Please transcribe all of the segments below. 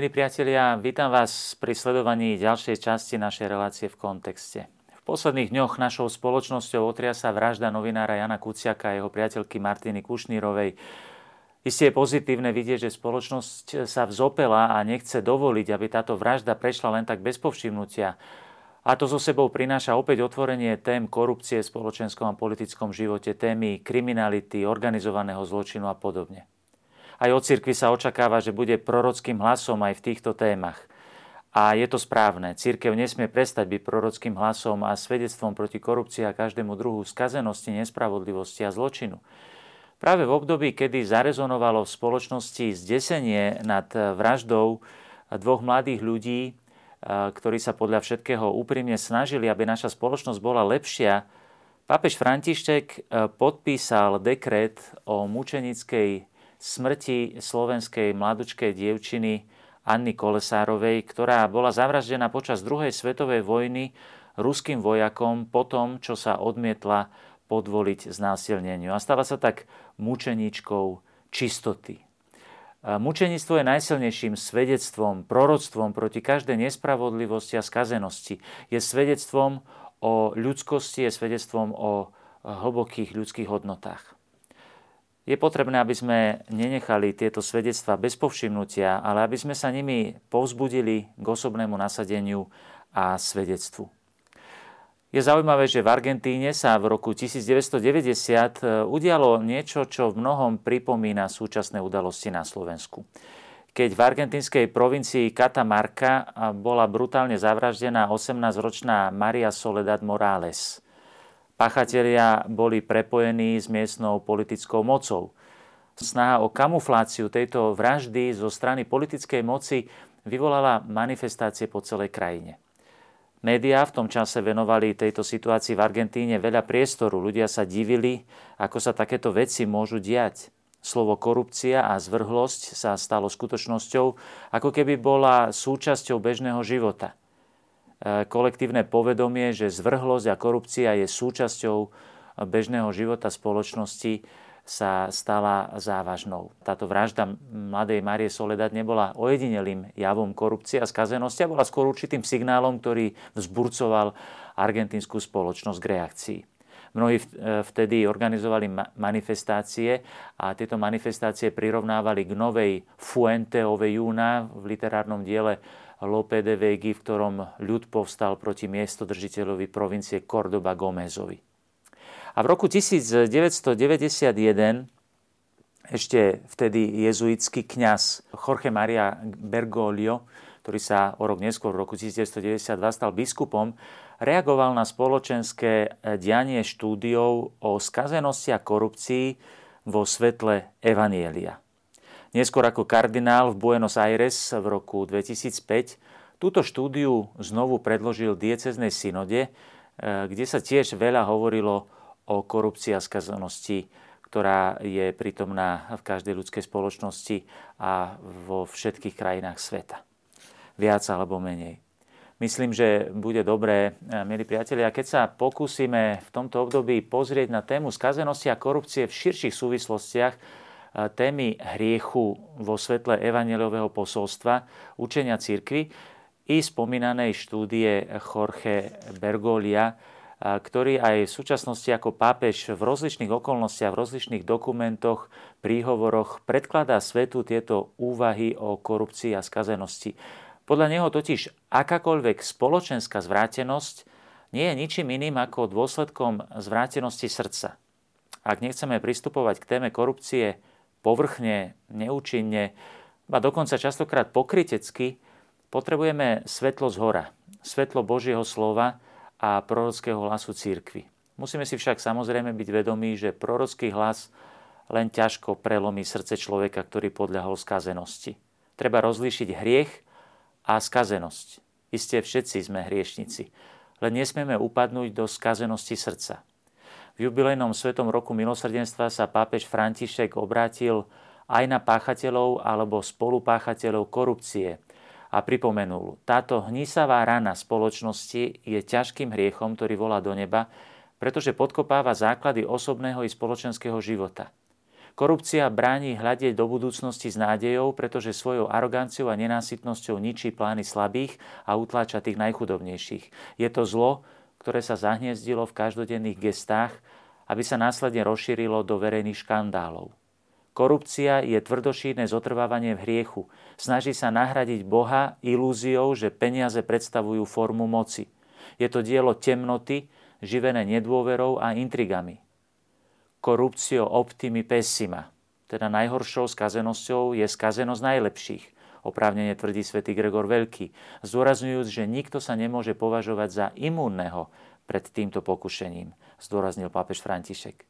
Milí priatelia, vítam vás pri sledovaní ďalšej časti našej relácie v kontexte. V posledných dňoch našou spoločnosťou otriasa vražda novinára Jana Kuciaka a jeho priateľky Martiny Kušnírovej. Isté je pozitívne vidieť, že spoločnosť sa vzopela a nechce dovoliť, aby táto vražda prešla len tak bez povšimnutia. A to so sebou prináša opäť otvorenie tém korupcie v spoločenskom a politickom živote, témy kriminality, organizovaného zločinu a podobne. Aj od cirkvi sa očakáva, že bude prorockým hlasom aj v týchto témach. A je to správne. Církev nesmie prestať byť prorockým hlasom a svedectvom proti korupcii a každému druhu skazenosti, nespravodlivosti a zločinu. Práve v období, kedy zarezonovalo v spoločnosti zdesenie nad vraždou dvoch mladých ľudí, ktorí sa podľa všetkého úprimne snažili, aby naša spoločnosť bola lepšia, pápež František podpísal dekret o mučenickej smrti slovenskej mladučkej dievčiny Anny Kolesárovej, ktorá bola zavraždená počas druhej svetovej vojny ruským vojakom po tom, čo sa odmietla podvoliť znásilneniu. A stala sa tak mučeničkou čistoty. Mučenictvo je najsilnejším svedectvom, proroctvom proti každej nespravodlivosti a skazenosti. Je svedectvom o ľudskosti, je svedectvom o hlbokých ľudských hodnotách. Je potrebné, aby sme nenechali tieto svedectvá bez povšimnutia, ale aby sme sa nimi povzbudili k osobnému nasadeniu a svedectvu. Je zaujímavé, že v Argentíne sa v roku 1990 e, udialo niečo, čo v mnohom pripomína súčasné udalosti na Slovensku. Keď v argentinskej provincii Catamarca bola brutálne zavraždená 18-ročná Maria Soledad Morales – Pachatelia boli prepojení s miestnou politickou mocou. Snaha o kamufláciu tejto vraždy zo strany politickej moci vyvolala manifestácie po celej krajine. Média v tom čase venovali tejto situácii v Argentíne veľa priestoru. Ľudia sa divili, ako sa takéto veci môžu diať. Slovo korupcia a zvrhlosť sa stalo skutočnosťou, ako keby bola súčasťou bežného života. Kolektívne povedomie, že zvrhlosť a korupcia je súčasťou bežného života spoločnosti, sa stala závažnou. Táto vražda mladej Marie Soledad nebola ojedinelým javom korupcie a skazenosti a bola skôr určitým signálom, ktorý vzburcoval argentínsku spoločnosť k reakcii. Mnohí e, vtedy organizovali manifestácie a tieto manifestácie prirovnávali k novej Fuente ove Juna v literárnom diele Lope de Vegi, v ktorom ľud povstal proti miestodržiteľovi provincie Cordoba Gómezovi. A v roku 1991 ešte vtedy jezuitský kňaz Jorge Maria Bergoglio, ktorý sa o rok neskôr, v roku 1992 stal biskupom, reagoval na spoločenské dianie štúdiov o skazenosti a korupcii vo svetle Evanielia. Neskôr ako kardinál v Buenos Aires v roku 2005 túto štúdiu znovu predložil dieceznej synode, e, kde sa tiež veľa hovorilo o korupcii a skazenosti, ktorá je prítomná v každej ľudskej spoločnosti a vo všetkých krajinách sveta. Viac alebo menej. Myslím, že bude dobré, e, milí priatelia, keď sa pokúsime v tomto období pozrieť na tému skazenosti a korupcie v širších súvislostiach, témy hriechu vo svetle evaneliového posolstva, učenia církvy i spomínanej štúdie Jorge Bergolia, ktorý aj v súčasnosti ako pápež v rozličných okolnostiach, v rozličných dokumentoch, príhovoroch predkladá svetu tieto úvahy o korupcii a skazenosti. Podľa neho totiž akákoľvek spoločenská zvrátenosť nie je ničím iným ako dôsledkom zvrátenosti srdca. Ak nechceme pristupovať k téme korupcie povrchne, neúčinne, a dokonca častokrát pokrytecky, potrebujeme svetlo z hora, svetlo Božieho slova a prorockého hlasu církvy. Musíme si však samozrejme byť vedomí, že prorocký hlas len ťažko prelomí srdce človeka, ktorý podľahol skazenosti. Treba rozlíšiť hriech a skazenosť. Isté všetci sme hriešnici, len nesmieme upadnúť do skazenosti srdca. V jubilejnom Svetom roku milosrdenstva sa pápež František obrátil aj na páchateľov alebo spolupáchateľov korupcie a pripomenul, táto hnisavá rana spoločnosti je ťažkým hriechom, ktorý volá do neba, pretože podkopáva základy osobného i spoločenského života. Korupcia bráni hľadieť do budúcnosti s nádejou, pretože svojou aroganciou a nenásytnosťou ničí plány slabých a utláča tých najchudobnejších. Je to zlo, ktoré sa zahniezdilo v každodenných gestách, aby sa následne rozšírilo do verejných škandálov. Korupcia je tvrdošírne zotrvávanie v hriechu. Snaží sa nahradiť Boha ilúziou, že peniaze predstavujú formu moci. Je to dielo temnoty, živené nedôverou a intrigami corruptio optimi pessima, teda najhoršou skazenosťou je skazenosť najlepších, oprávnene tvrdí svätý Gregor Veľký, zdôrazňujúc, že nikto sa nemôže považovať za imúnneho pred týmto pokušením, zdôraznil pápež František.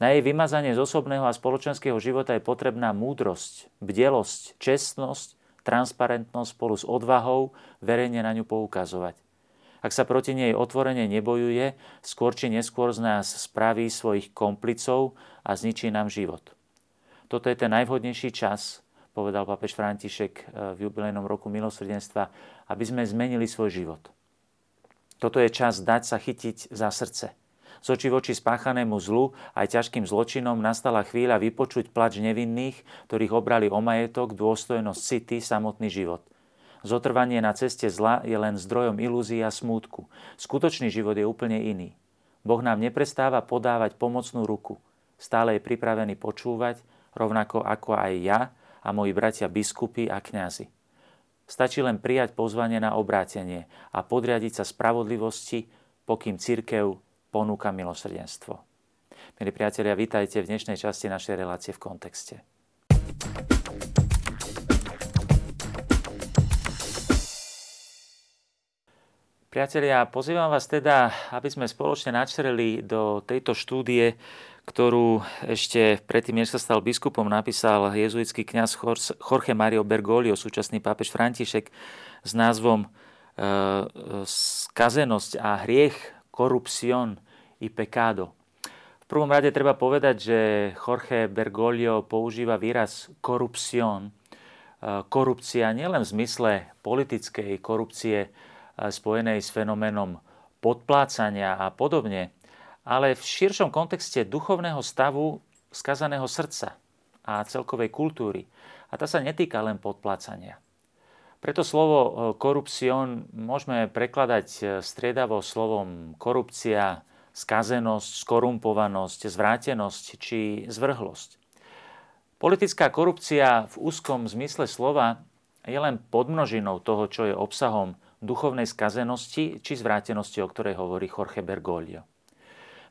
Na jej vymazanie z osobného a spoločenského života je potrebná múdrosť, bdelosť, čestnosť, transparentnosť spolu s odvahou verejne na ňu poukazovať. Ak sa proti nej otvorene nebojuje, skôr či neskôr z nás spraví svojich komplicov a zničí nám život. Toto je ten najvhodnejší čas, povedal papež František eh, v jubilejnom roku milosrdenstva, aby sme zmenili svoj život. Toto je čas dať sa chytiť za srdce. Z očí voči spáchanému zlu aj ťažkým zločinom nastala chvíľa vypočuť plač nevinných, ktorých obrali o majetok, dôstojnosť city, samotný život – Zotrvanie na ceste zla je len zdrojom ilúzií a smútku. Skutočný život je úplne iný. Boh nám neprestáva podávať pomocnú ruku. Stále je pripravený počúvať, rovnako ako aj ja a moji bratia biskupy a kňazi. Stačí len prijať pozvanie na obrátenie a podriadiť sa spravodlivosti, pokým církev ponúka milosrdenstvo. Milí priatelia, vítajte v dnešnej časti našej relácie v kontexte. Priatelia, pozývam vás teda, aby sme spoločne načreli do tejto štúdie, ktorú ešte predtým, než sa stal biskupom, napísal jezuitský kňaz Jorge Mario Bergoglio, súčasný pápež František, s názvom e, Skazenosť a hriech, korupcion i pecado. V prvom rade treba povedať, že Jorge Bergoglio používa výraz korupcion. E, korupcia nielen v zmysle politickej korupcie, spojenej s fenoménom podplácania a podobne, ale v širšom kontexte duchovného stavu skazaného srdca a celkovej kultúry. A tá sa netýka len podplácania. Preto slovo e, korupcion môžeme prekladať e, striedavo slovom korupcia, skazenosť, skorumpovanosť, zvrátenosť či zvrhlosť. Politická korupcia v úzkom zmysle slova je len podmnožinou toho, čo je obsahom duchovnej skazenosti či zvrátenosti, o ktorej hovorí Jorge Bergoglio.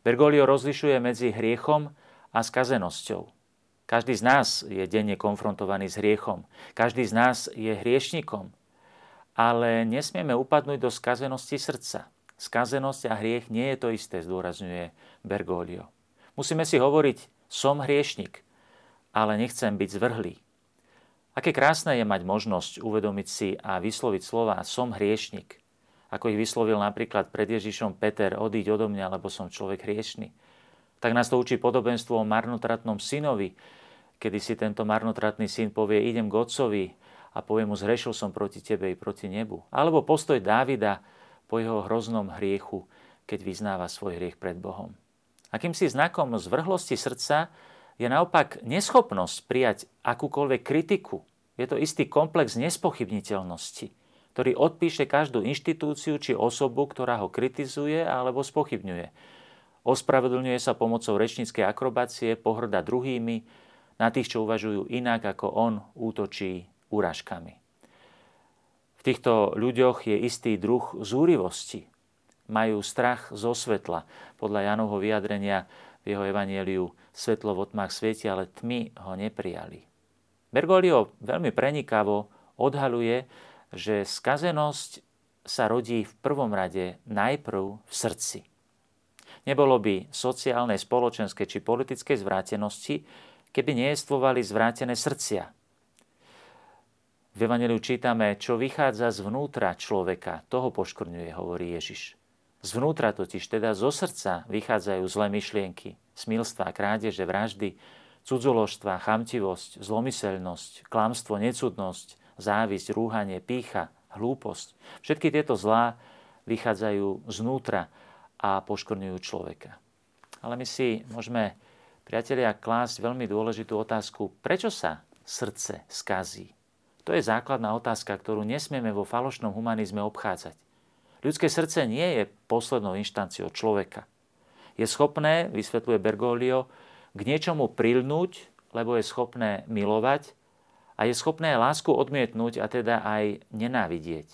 Bergoglio rozlišuje medzi hriechom a skazenosťou. Každý z nás je denne konfrontovaný s hriechom. Každý z nás je hriešnikom. Ale nesmieme upadnúť do skazenosti srdca. Skazenosť a hriech nie je to isté, zdôrazňuje Bergoglio. Musíme si hovoriť, som hriešnik, ale nechcem byť zvrhlý. Aké krásne je mať možnosť uvedomiť si a vysloviť slova som hriešnik. Ako ich vyslovil napríklad pred Ježišom Peter, odíď odo mňa, lebo som človek hriešný. Tak nás to učí podobenstvo o marnotratnom synovi, kedy si tento marnotratný syn povie, idem k otcovi a povie mu, zhrešil som proti tebe i proti nebu. Alebo postoj Dávida po jeho hroznom hriechu, keď vyznáva svoj hriech pred Bohom. Akýmsi znakom zvrhlosti srdca je naopak neschopnosť prijať akúkoľvek kritiku. Je to istý komplex nespochybniteľnosti, ktorý odpíše každú inštitúciu či osobu, ktorá ho kritizuje alebo spochybňuje. Ospravedlňuje sa pomocou rečníckej akrobácie, pohrda druhými, na tých, čo uvažujú inak ako on, útočí úražkami. V týchto ľuďoch je istý druh zúrivosti. Majú strach zo svetla. Podľa Janovho vyjadrenia v jeho evanieliu svetlo v otmách svieti, ale tmy ho neprijali. Bergoglio veľmi prenikavo odhaluje, že skazenosť sa rodí v prvom rade najprv v srdci. Nebolo by sociálnej, spoločenskej či politickej zvrátenosti, keby nejestvovali zvrátené srdcia. V Evangeliu čítame, čo vychádza zvnútra človeka, toho poškrňuje, hovorí Ježiš. Zvnútra totiž, teda zo srdca, vychádzajú zlé myšlienky, smilstva, krádeže, vraždy, cudzoložstva, chamtivosť, zlomyselnosť, klamstvo, necudnosť, závisť, rúhanie, pícha, hlúposť. Všetky tieto zlá vychádzajú znútra a poškorňujú človeka. Ale my si môžeme priatelia, klásť veľmi dôležitú otázku, prečo sa srdce skazí? To je základná otázka, ktorú nesmieme vo falošnom humanizme obchádzať. Ľudské srdce nie je poslednou inštanciou človeka. Je schopné, vysvetľuje Bergoglio, k niečomu prilnúť, lebo je schopné milovať a je schopné lásku odmietnúť a teda aj nenávidieť.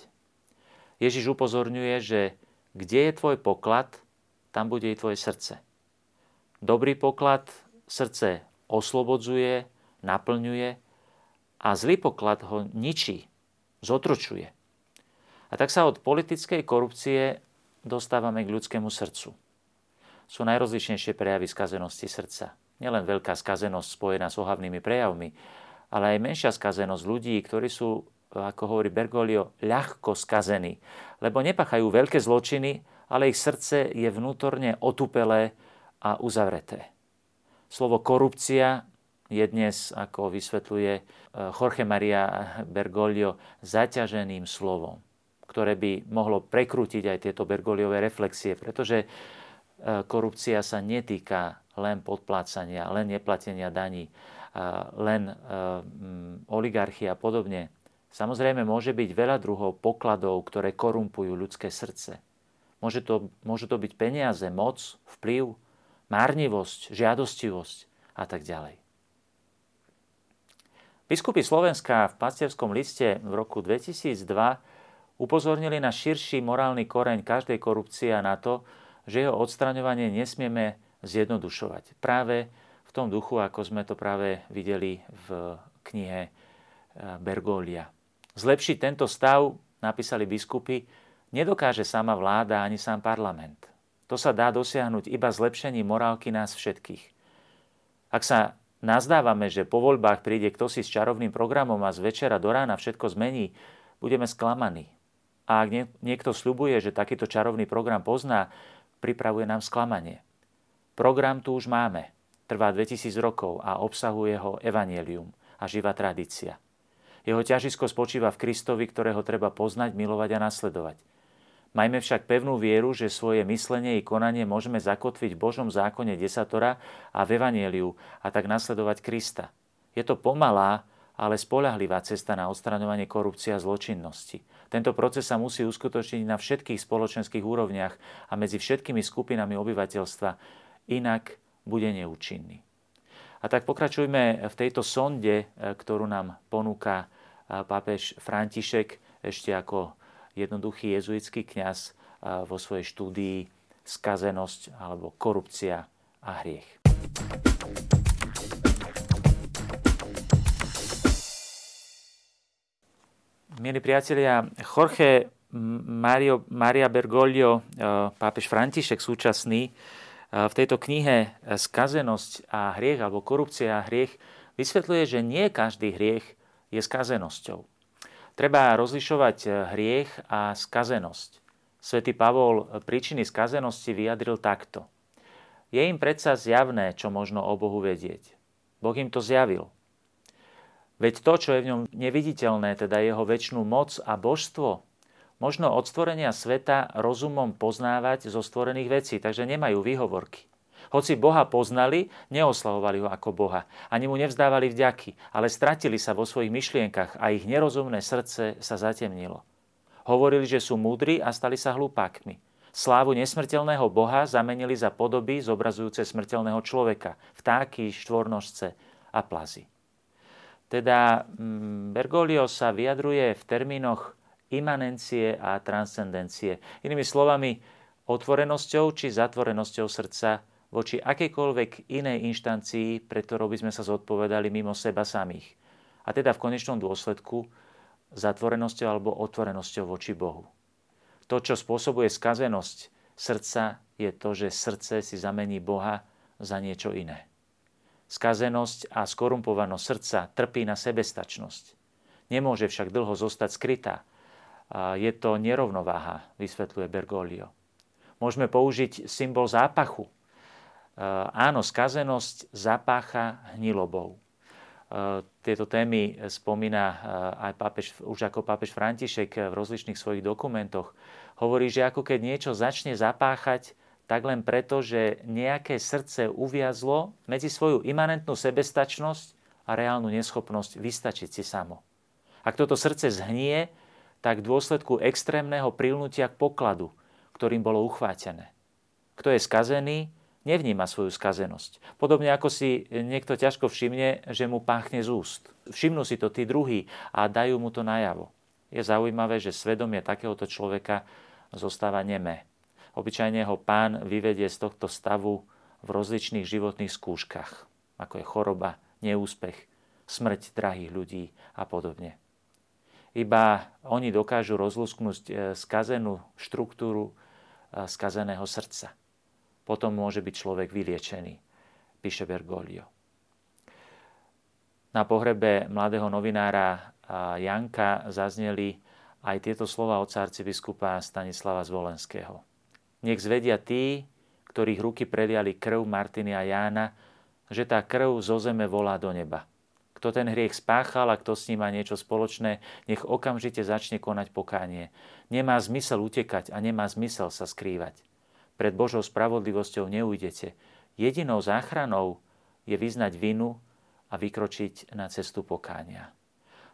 Ježiš upozorňuje, že kde je tvoj poklad, tam bude i tvoje srdce. Dobrý poklad srdce oslobodzuje, naplňuje a zlý poklad ho ničí, zotročuje. A tak sa od politickej korupcie dostávame k ľudskému srdcu. Sú najrozličnejšie prejavy skazenosti srdca. Nielen veľká skazenosť spojená s ohavnými prejavmi, ale aj menšia skazenosť ľudí, ktorí sú, ako hovorí Bergoglio, ľahko skazení, lebo nepachajú veľké zločiny, ale ich srdce je vnútorne otupelé a uzavreté. Slovo korupcia je dnes, ako vysvetľuje eh, Jorge Maria Bergoglio, zaťaženým slovom, ktoré by mohlo prekrútiť aj tieto Bergoliové reflexie, pretože korupcia sa netýka len podplácania, len neplatenia daní, len eh, mm, oligarchia a podobne. Samozrejme, môže byť veľa druhov pokladov, ktoré korumpujú ľudské srdce. Môže to, môže to byť peniaze, moc, vplyv, márnivosť, žiadostivosť a tak ďalej. Biskupy Slovenska v pastierskom liste v roku 2002 upozornili na širší morálny koreň každej korupcie a na to, že jeho odstraňovanie nesmieme zjednodušovať. Práve v tom duchu, ako sme to práve videli v knihe eh, Bergolia. Zlepšiť tento stav, napísali biskupy, nedokáže sama vláda ani sám parlament. To sa dá dosiahnuť iba zlepšením morálky nás všetkých. Ak sa nazdávame, že po voľbách príde kto si s čarovným programom a z večera do rána všetko zmení, budeme sklamaní. A ak niekto sľubuje, že takýto čarovný program pozná, pripravuje nám sklamanie. Program tu už máme. Trvá 2000 rokov a obsahuje ho evanielium a živá tradícia. Jeho ťažisko spočíva v Kristovi, ktorého treba poznať, milovať a nasledovať. Majme však pevnú vieru, že svoje myslenie i konanie môžeme zakotviť v Božom zákone desatora a v Evangeliu a tak nasledovať Krista. Je to pomalá, ale spolahlivá cesta na odstraňovanie korupcie a zločinnosti. Tento proces sa musí uskutočniť na všetkých spoločenských úrovniach a medzi všetkými skupinami obyvateľstva, inak bude neúčinný. A tak pokračujme v tejto sonde, ktorú nám ponúka pápež František ešte ako jednoduchý jezuitský kňaz vo svojej štúdii skazenosť alebo korupcia a hriech. Milí priatelia, Jorge Mario, Maria Bergoglio, pápež František súčasný, v tejto knihe Skazenosť a hriech alebo korupcia a hriech vysvetľuje, že nie každý hriech je skazenosťou. Treba rozlišovať eh, hriech a skazenosť. Svetý Pavol príčiny skazenosti vyjadril takto. Je im predsa zjavné, čo možno o Bohu vedieť. Boh im to zjavil. Veď to, čo je v ňom neviditeľné, teda jeho väčšnú moc a božstvo, možno od stvorenia sveta rozumom poznávať zo stvorených vecí, takže nemajú výhovorky. Hoci Boha poznali, neoslavovali ho ako Boha, ani mu nevzdávali vďaky, ale stratili sa vo svojich myšlienkach a ich nerozumné srdce sa zatemnilo. Hovorili, že sú múdri a stali sa hlupákmi. Slávu nesmrteľného Boha zamenili za podoby zobrazujúce smrteľného človeka, vtáky, štvornožce a plazy. Teda mm, Bergoglio sa vyjadruje v termínoch imanencie a transcendencie. Inými slovami, otvorenosťou či zatvorenosťou srdca voči akejkoľvek inej inštancii, pre ktorou by sme sa zodpovedali mimo seba samých. A teda v konečnom dôsledku zatvorenosťou alebo otvorenosťou voči Bohu. To, čo spôsobuje skazenosť srdca, je to, že srdce si zamení Boha za niečo iné. Skazenosť a skorumpovanosť srdca trpí na sebestačnosť. Nemôže však dlho zostať skrytá. Je to nerovnováha, vysvetľuje Bergoglio. Môžeme použiť symbol zápachu, Eh, áno, skazenosť zapácha hnilobou. Eh, tieto témy spomína eh, aj pápež, už ako pápež František v rozličných svojich dokumentoch. Hovorí, že ako keď niečo začne zapáchať, tak len preto, že nejaké srdce uviazlo medzi svoju imanentnú sebestačnosť a reálnu neschopnosť vystačiť si samo. Ak toto srdce zhnie, tak v dôsledku extrémneho prilnutia k pokladu, ktorým bolo uchvátené. Kto je skazený, nevníma svoju skazenosť. Podobne ako si niekto ťažko všimne, že mu páchne z úst. Všimnú si to tí druhí a dajú mu to najavo. Je zaujímavé, že svedomie takéhoto človeka zostáva nemé. Obyčajne ho pán vyvedie z tohto stavu v rozličných životných skúškach, ako je choroba, neúspech, smrť drahých ľudí a podobne. Iba oni dokážu rozlusknúť e, skazenú štruktúru e, skazeného srdca. Potom môže byť človek vyliečený, píše Bergoglio. Na pohrebe mladého novinára Janka zazneli aj tieto slova od arcibiskupa Stanislava Zvolenského. Nech zvedia tí, ktorých ruky preliali krv Martiny a Jána, že tá krv zo zeme volá do neba. Kto ten hriech spáchal a kto s ním má niečo spoločné, nech okamžite začne konať pokánie. Nemá zmysel utekať a nemá zmysel sa skrývať. Pred Božou spravodlivosťou neujdete. Jedinou záchranou je vyznať vinu a vykročiť na cestu pokánia.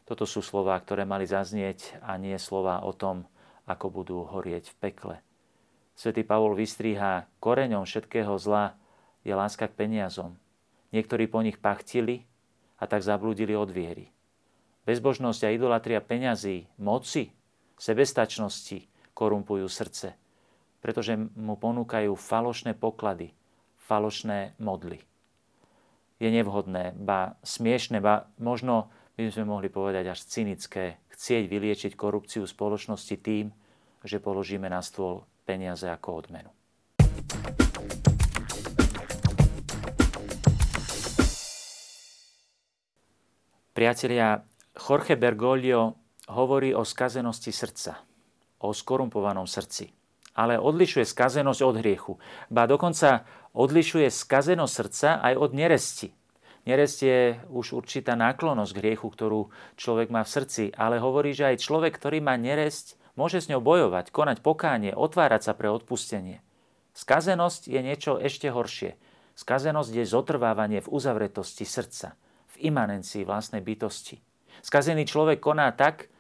Toto sú slova, ktoré mali zaznieť a nie slova o tom, ako budú horieť v pekle. Svetý Pavol vystríha, koreňom všetkého zla je láska k peniazom. Niektorí po nich pachtili a tak zablúdili od viery. Bezbožnosť a idolatria peňazí, moci, sebestačnosti korumpujú srdce, pretože mu ponúkajú falošné poklady, falošné modly. Je nevhodné, ba smiešne, ba možno by sme mohli povedať až cynické, chcieť vyliečiť korupciu spoločnosti tým, že položíme na stôl peniaze ako odmenu. Priatelia, Jorge Bergoglio hovorí o skazenosti srdca, o skorumpovanom srdci. Ale odlišuje skazenosť od hriechu. Ba dokonca odlišuje skazenosť srdca aj od neresti. Nerest je už určitá náklonosť k hriechu, ktorú človek má v srdci, ale hovorí, že aj človek, ktorý má neresť, Môže s ňou bojovať, konať pokánie, otvárať sa pre odpustenie. Skazenosť je niečo ešte horšie. Skazenosť je zotrvávanie v uzavretosti srdca, v imanencii vlastnej bytosti. Skazený človek koná tak,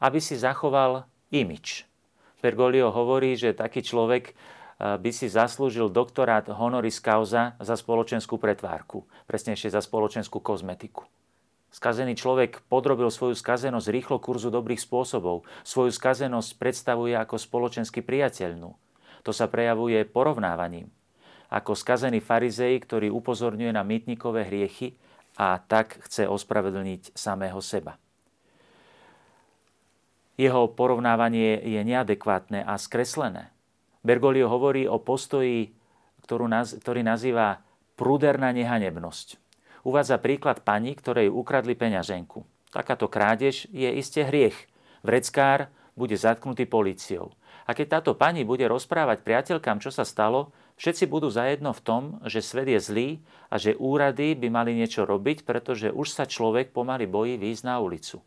aby si zachoval imič. Bergoglio hovorí, že taký človek eh, by si zaslúžil doktorát honoris causa za spoločenskú pretvárku, presnejšie za spoločenskú kozmetiku. Skazený človek podrobil svoju skazenosť rýchlo kurzu dobrých spôsobov. Svoju skazenosť predstavuje ako spoločensky priateľnú. To sa prejavuje porovnávaním. Ako skazený farizej, ktorý upozorňuje na mytnikové hriechy a tak chce ospravedlniť samého seba. Jeho porovnávanie je neadekvátne a skreslené. Bergoglio hovorí o postoji, ktorý nazýva pruderná nehanebnosť. Uvádza príklad pani, ktorej ukradli peňaženku. Takáto krádež je iste hriech. Vreckár bude zatknutý políciou. A keď táto pani bude rozprávať priateľkám, čo sa stalo, všetci budú zajedno v tom, že svet je zlý a že úrady by mali niečo robiť, pretože už sa človek pomaly bojí výjsť na ulicu.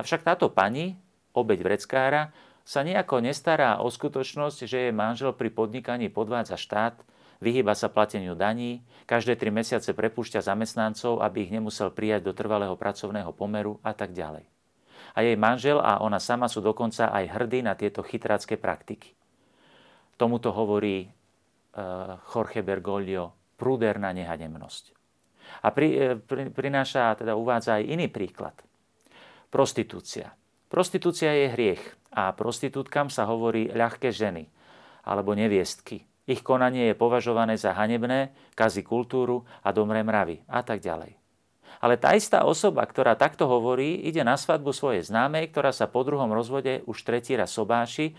Avšak táto pani, obeď vreckára, sa nejako nestará o skutočnosť, že jej manžel pri podnikaní podvádza štát vyhýba sa plateniu daní, každé tri mesiace prepúšťa zamestnancov, aby ich nemusel prijať do trvalého pracovného pomeru a tak ďalej. A jej manžel a ona sama sú dokonca aj hrdí na tieto chytrácké praktiky. Tomuto hovorí uh, Jorge Bergoglio prúderná nehanemnosť. A pri, e, pri, prináša, teda uvádza aj iný príklad. Prostitúcia. Prostitúcia je hriech a prostitútkam sa hovorí ľahké ženy alebo neviestky ich konanie je považované za hanebné, kazí kultúru a domre mravy a tak ďalej. Ale tá istá osoba, ktorá takto hovorí, ide na svadbu svojej známej, ktorá sa po druhom rozvode už tretí raz sobáši,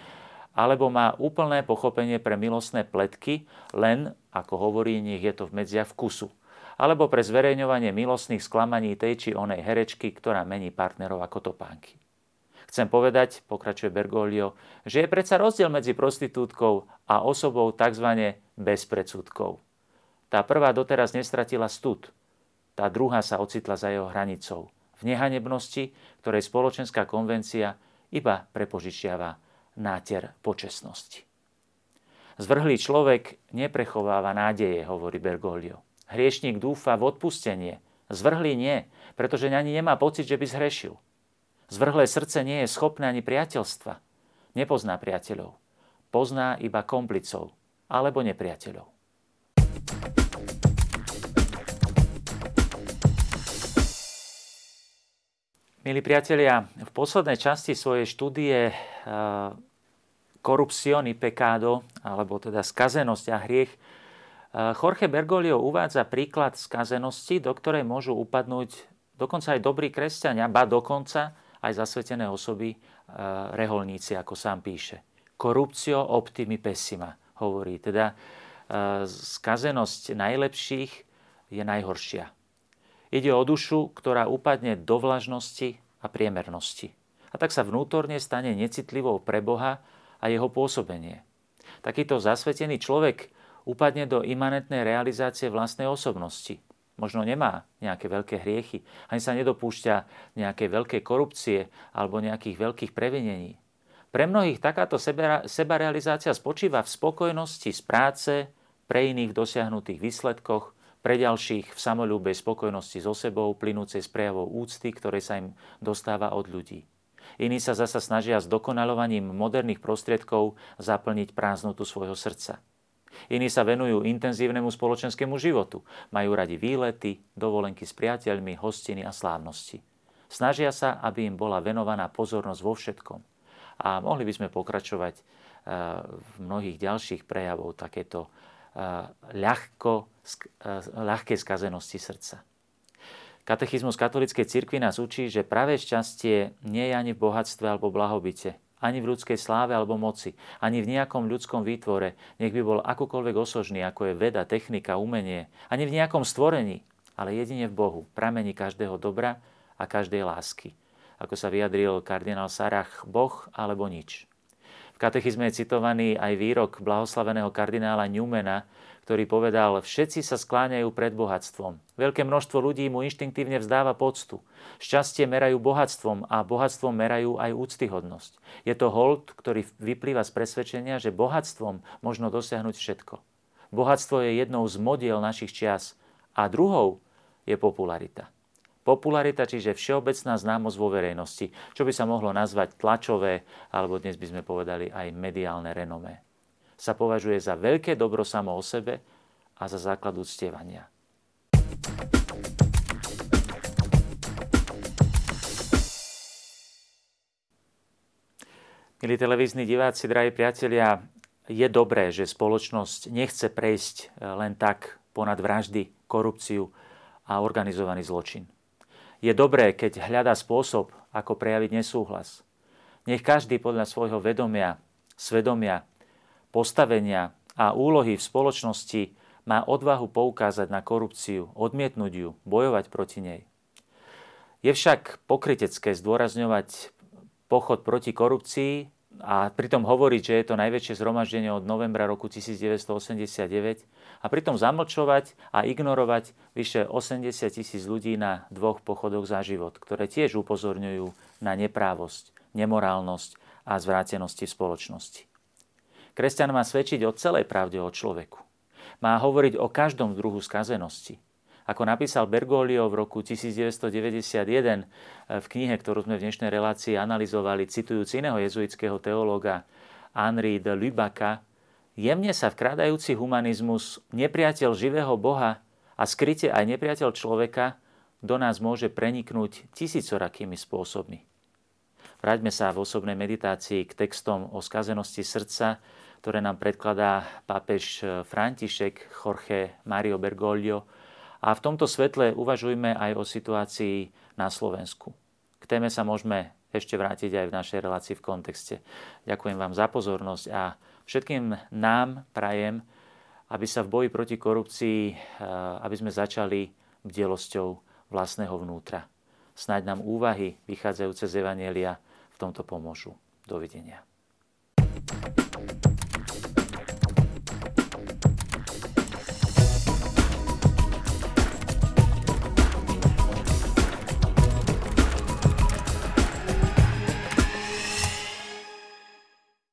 alebo má úplné pochopenie pre milostné pletky, len, ako hovorí, nech je to v medziach vkusu. Alebo pre zverejňovanie milostných sklamaní tej či onej herečky, ktorá mení partnerov ako topánky. Chcem povedať, pokračuje Bergoglio, že je predsa rozdiel medzi prostitútkou a osobou tzv. bez predsudkov. Tá prvá doteraz nestratila stud, tá druhá sa ocitla za jeho hranicou. V nehanebnosti, ktorej spoločenská konvencia iba prepožičiava náter počesnosti. Zvrhlý človek neprechováva nádeje, hovorí Bergoglio. Hriešník dúfa v odpustenie. Zvrhlý nie, pretože ani nemá pocit, že by zhrešil. Zvrhlé srdce nie je schopné ani priateľstva. Nepozná priateľov. Pozná iba komplicov alebo nepriateľov. Milí priatelia, v poslednej časti svojej štúdie eh, Corruption y pecado, alebo teda skazenosť a hriech, eh, Jorge Bergoglio uvádza príklad skazenosti, do ktorej môžu upadnúť dokonca aj dobrí kresťania, ba dokonca aj zasvetené osoby, eh, reholníci, ako sám píše. Corruptio optimi pessima, hovorí. Teda skazenosť najlepších je najhoršia. Ide o dušu, ktorá upadne do vlažnosti a priemernosti. A tak sa vnútorne stane necitlivou pre Boha a jeho pôsobenie. Takýto zasvetený človek upadne do imanentnej realizácie vlastnej osobnosti. Možno nemá nejaké veľké hriechy, ani sa nedopúšťa nejaké veľké korupcie alebo nejakých veľkých previnení. Pre mnohých takáto sebarealizácia spočíva v spokojnosti z práce, pre iných dosiahnutých výsledkoch, pre ďalších v samolúbe spokojnosti so sebou, plynúcej z prejavov úcty, ktoré sa im dostáva od ľudí. Iní sa zasa snažia s dokonalovaním moderných prostriedkov zaplniť prázdnotu svojho srdca. Iní sa venujú intenzívnemu spoločenskému životu. Majú radi výlety, dovolenky s priateľmi, hostiny a slávnosti. Snažia sa, aby im bola venovaná pozornosť vo všetkom. A mohli by sme pokračovať eh, v mnohých ďalších prejavov takéto ľahko, ľahkej skazenosti srdca. Katechizmus katolíckej cirkvi nás učí, že pravé šťastie nie je ani v bohatstve alebo blahobite, ani v ľudskej sláve alebo moci, ani v nejakom ľudskom výtvore, nech by bol akúkoľvek osožný, ako je veda, technika, umenie, ani v nejakom stvorení, ale jedine v Bohu, pramení každého dobra a každej lásky. Ako sa vyjadril kardinál Sarach, Boh alebo nič. V katechizme je citovaný aj výrok blahoslaveného kardinála Newmana, ktorý povedal, všetci sa skláňajú pred bohatstvom. Veľké množstvo ľudí mu inštinktívne vzdáva poctu. Šťastie merajú bohatstvom a bohatstvom merajú aj úctyhodnosť. Je to hold, ktorý vyplýva z presvedčenia, že bohatstvom možno dosiahnuť všetko. Bohatstvo je jednou z modiel našich čias a druhou je popularita. Popularita, čiže všeobecná známosť vo verejnosti, čo by sa mohlo nazvať tlačové, alebo dnes by sme povedali aj mediálne renomé. Sa považuje za veľké dobro samo o sebe a za základ uctievania. Milí televízni diváci, drahí priatelia, je dobré, že spoločnosť nechce prejsť len tak ponad vraždy, korupciu a organizovaný zločin. Je dobré, keď hľadá spôsob, ako prejaviť nesúhlas. Nech každý podľa svojho vedomia, svedomia, postavenia a úlohy v spoločnosti má odvahu poukázať na korupciu, odmietnúť ju, bojovať proti nej. Je však pokrytecké zdôrazňovať pochod proti korupcii a pritom hovoriť, že je to najväčšie zhromaždenie od novembra roku 1989 a pritom zamlčovať a ignorovať vyše 80 tisíc ľudí na dvoch pochodoch za život, ktoré tiež upozorňujú na neprávosť, nemorálnosť a zvrátenosti v spoločnosti. Kresťan má svedčiť o celej pravde o človeku. Má hovoriť o každom druhu skazenosti, ako napísal Bergoglio v roku 1991 eh, v knihe, ktorú sme v dnešnej relácii analyzovali, citujúc iného jezuitského teológa Henri de Lubaka, jemne sa vkrádajúci humanizmus, nepriateľ živého Boha a skryte aj nepriateľ človeka do nás môže preniknúť tisícorakými spôsobmi. Vráťme sa v osobnej meditácii k textom o skazenosti srdca, ktoré nám predkladá pápež František Jorge Mario Bergoglio a v tomto svetle uvažujme aj o situácii na Slovensku. K téme sa môžeme ešte vrátiť aj v našej relácii v kontexte. Ďakujem vám za pozornosť a všetkým nám prajem, aby sa v boji proti korupcii, eh, aby sme začali bdelosťou vlastného vnútra. Snaď nám úvahy vychádzajúce z Evanielia v tomto pomôžu. Dovidenia.